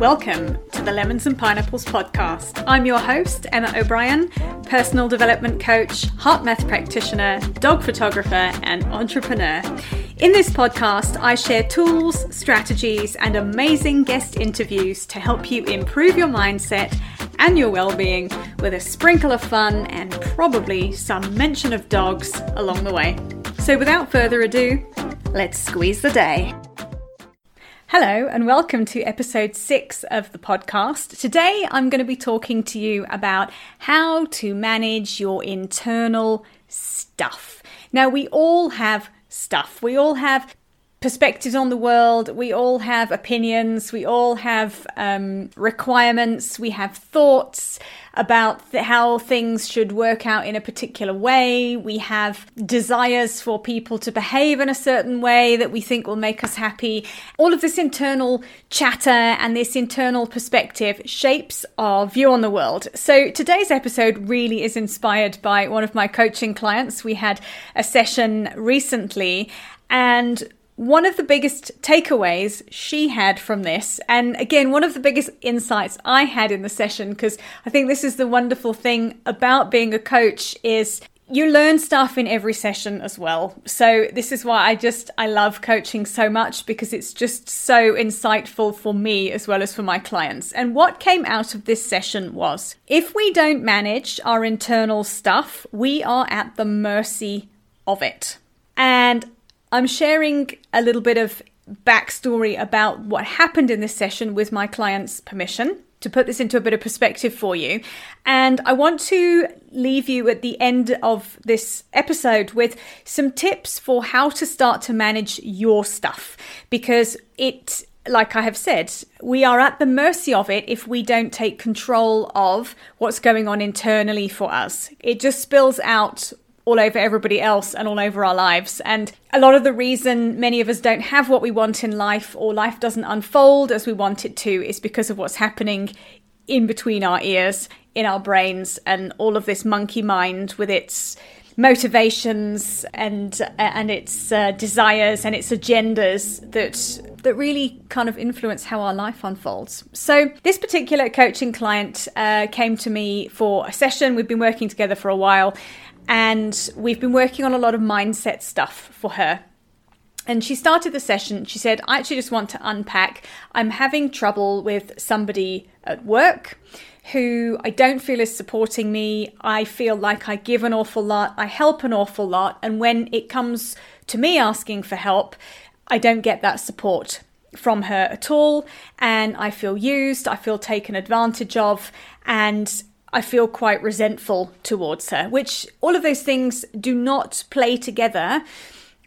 Welcome to the Lemons and Pineapples podcast. I'm your host, Emma O'Brien, personal development coach, HeartMath practitioner, dog photographer, and entrepreneur. In this podcast, I share tools, strategies, and amazing guest interviews to help you improve your mindset and your well being with a sprinkle of fun and probably some mention of dogs along the way. So, without further ado, let's squeeze the day. Hello, and welcome to episode six of the podcast. Today, I'm going to be talking to you about how to manage your internal stuff. Now, we all have stuff, we all have perspectives on the world. We all have opinions. We all have um, requirements. We have thoughts about th- how things should work out in a particular way. We have desires for people to behave in a certain way that we think will make us happy. All of this internal chatter and this internal perspective shapes our view on the world. So today's episode really is inspired by one of my coaching clients. We had a session recently and one of the biggest takeaways she had from this, and again, one of the biggest insights I had in the session, because I think this is the wonderful thing about being a coach is you learn stuff in every session as well. So this is why I just I love coaching so much because it's just so insightful for me as well as for my clients. And what came out of this session was if we don't manage our internal stuff, we are at the mercy of it. And I'm sharing a little bit of backstory about what happened in this session with my client's permission to put this into a bit of perspective for you. And I want to leave you at the end of this episode with some tips for how to start to manage your stuff because it like I have said, we are at the mercy of it if we don't take control of what's going on internally for us. It just spills out all over everybody else and all over our lives. And a lot of the reason many of us don't have what we want in life or life doesn't unfold as we want it to is because of what's happening in between our ears, in our brains, and all of this monkey mind with its motivations and uh, and its uh, desires and its agendas that that really kind of influence how our life unfolds. So this particular coaching client uh, came to me for a session. We've been working together for a while, and we've been working on a lot of mindset stuff for her. And she started the session. She said, I actually just want to unpack. I'm having trouble with somebody at work who I don't feel is supporting me. I feel like I give an awful lot, I help an awful lot. And when it comes to me asking for help, I don't get that support from her at all. And I feel used, I feel taken advantage of. And I feel quite resentful towards her, which all of those things do not play together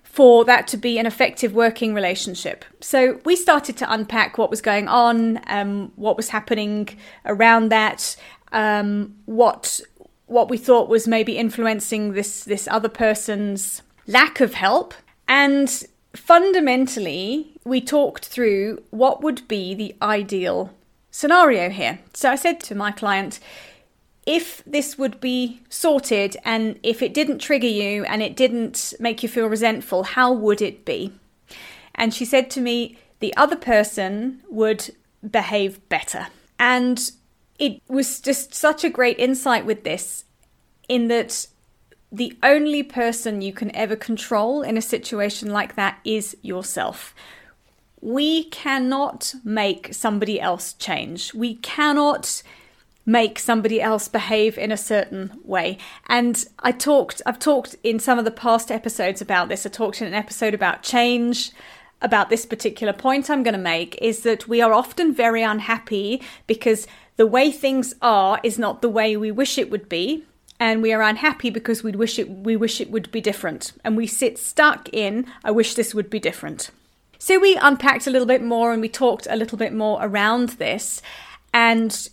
for that to be an effective working relationship. So we started to unpack what was going on, um, what was happening around that, um, what what we thought was maybe influencing this this other person's lack of help, and fundamentally we talked through what would be the ideal scenario here. So I said to my client if this would be sorted and if it didn't trigger you and it didn't make you feel resentful, how would it be? And she said to me, the other person would behave better. And it was just such a great insight with this, in that the only person you can ever control in a situation like that is yourself. We cannot make somebody else change. We cannot make somebody else behave in a certain way. And I talked, I've talked in some of the past episodes about this. I talked in an episode about change. About this particular point, I'm going to make is that we are often very unhappy because the way things are is not the way we wish it would be, and we are unhappy because we wish it we wish it would be different, and we sit stuck in I wish this would be different. So we unpacked a little bit more and we talked a little bit more around this, and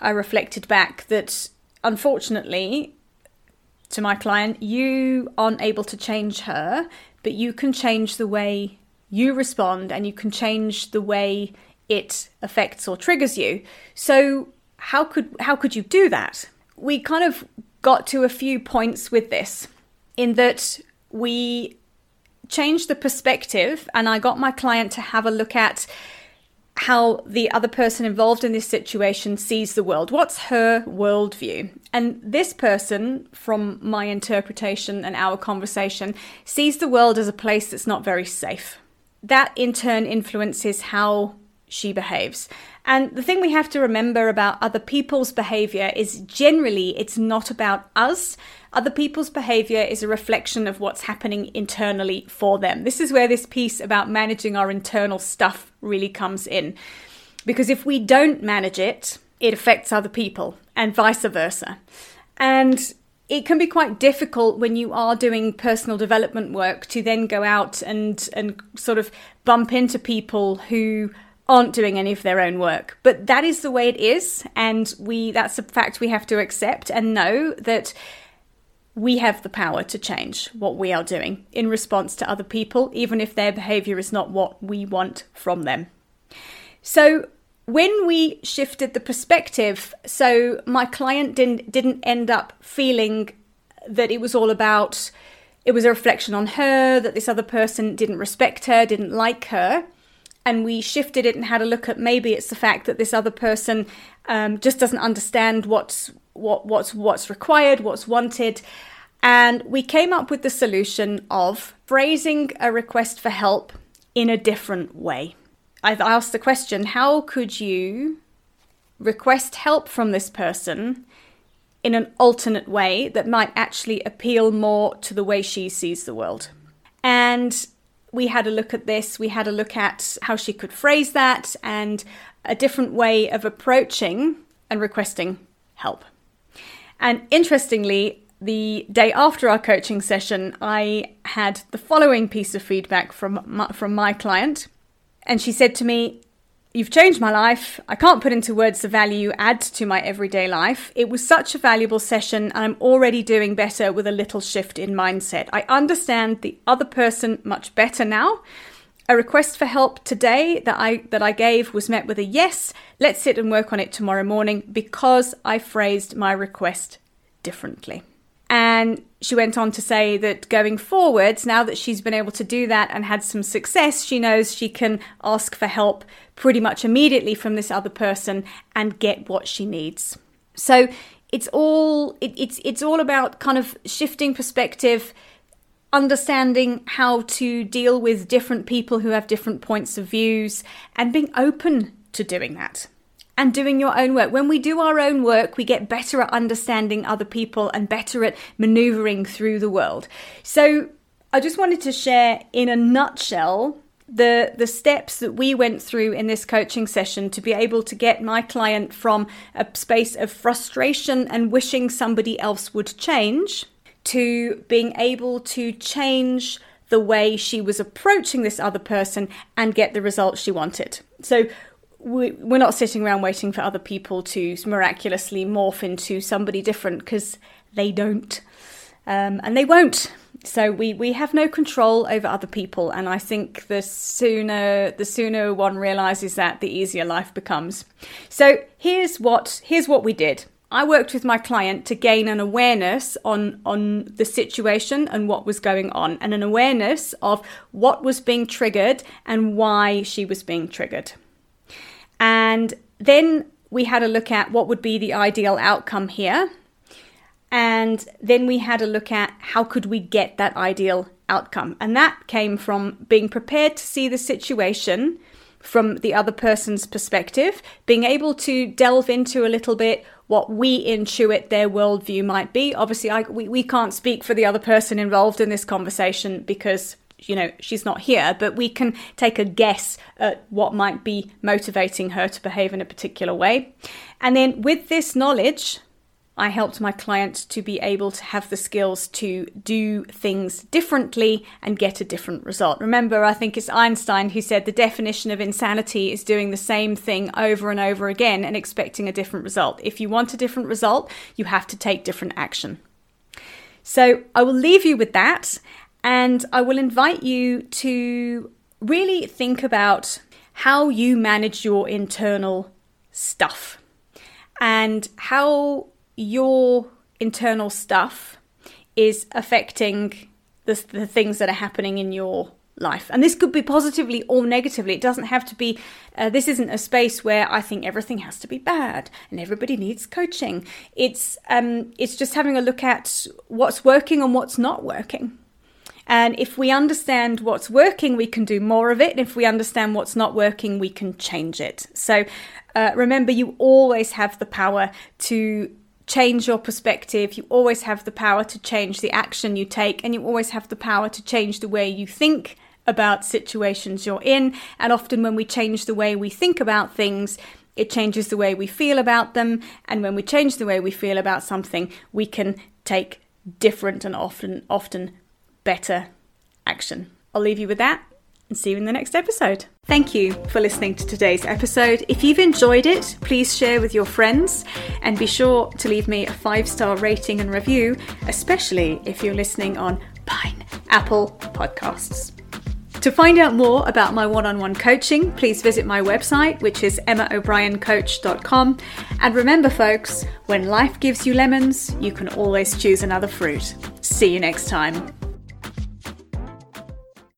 I reflected back that unfortunately, to my client, you aren't able to change her, but you can change the way you respond and you can change the way it affects or triggers you. So how could how could you do that? We kind of got to a few points with this in that we changed the perspective and I got my client to have a look at how the other person involved in this situation sees the world. What's her worldview? And this person, from my interpretation and our conversation, sees the world as a place that's not very safe. That in turn influences how she behaves. And the thing we have to remember about other people's behavior is generally it's not about us. Other people's behavior is a reflection of what's happening internally for them. This is where this piece about managing our internal stuff really comes in. Because if we don't manage it, it affects other people and vice versa. And it can be quite difficult when you are doing personal development work to then go out and and sort of bump into people who aren't doing any of their own work. But that is the way it is, and we that's a fact we have to accept and know that we have the power to change what we are doing in response to other people, even if their behavior is not what we want from them. So when we shifted the perspective, so my client didn't didn't end up feeling that it was all about it was a reflection on her that this other person didn't respect her, didn't like her and we shifted it and had a look at maybe it's the fact that this other person um, just doesn't understand what's what what's what's required, what's wanted, and we came up with the solution of phrasing a request for help in a different way. I've asked the question: How could you request help from this person in an alternate way that might actually appeal more to the way she sees the world? And we had a look at this, we had a look at how she could phrase that and a different way of approaching and requesting help. And interestingly, the day after our coaching session, I had the following piece of feedback from my, from my client. And she said to me, You've changed my life. I can't put into words the value you add to my everyday life. It was such a valuable session, and I'm already doing better with a little shift in mindset. I understand the other person much better now. A request for help today that I that I gave was met with a yes. Let's sit and work on it tomorrow morning because I phrased my request differently. And she went on to say that going forwards, now that she's been able to do that and had some success, she knows she can ask for help pretty much immediately from this other person and get what she needs. So it's all it, it's it's all about kind of shifting perspective, understanding how to deal with different people who have different points of views, and being open to doing that and doing your own work. When we do our own work, we get better at understanding other people and better at maneuvering through the world. So, I just wanted to share in a nutshell the the steps that we went through in this coaching session to be able to get my client from a space of frustration and wishing somebody else would change to being able to change the way she was approaching this other person and get the results she wanted. So we're not sitting around waiting for other people to miraculously morph into somebody different because they don't. Um, and they won't. So we, we have no control over other people, and I think the sooner the sooner one realizes that, the easier life becomes. So here's what here's what we did. I worked with my client to gain an awareness on on the situation and what was going on, and an awareness of what was being triggered and why she was being triggered. And then we had a look at what would be the ideal outcome here. And then we had a look at how could we get that ideal outcome. And that came from being prepared to see the situation from the other person's perspective, being able to delve into a little bit what we intuit their worldview might be. Obviously, I, we, we can't speak for the other person involved in this conversation because you know, she's not here, but we can take a guess at what might be motivating her to behave in a particular way. And then with this knowledge, I helped my client to be able to have the skills to do things differently and get a different result. Remember, I think it's Einstein who said the definition of insanity is doing the same thing over and over again and expecting a different result. If you want a different result, you have to take different action. So I will leave you with that. And I will invite you to really think about how you manage your internal stuff and how your internal stuff is affecting the, the things that are happening in your life. And this could be positively or negatively. It doesn't have to be, uh, this isn't a space where I think everything has to be bad and everybody needs coaching. It's, um, it's just having a look at what's working and what's not working. And if we understand what's working, we can do more of it. If we understand what's not working, we can change it. So uh, remember, you always have the power to change your perspective. You always have the power to change the action you take, and you always have the power to change the way you think about situations you're in. And often, when we change the way we think about things, it changes the way we feel about them. And when we change the way we feel about something, we can take different and often, often better action. I'll leave you with that and see you in the next episode. Thank you for listening to today's episode. If you've enjoyed it, please share with your friends and be sure to leave me a five star rating and review, especially if you're listening on Pine Apple Podcasts. To find out more about my one on one coaching, please visit my website, which is emmaobriencoach.com. And remember, folks, when life gives you lemons, you can always choose another fruit. See you next time.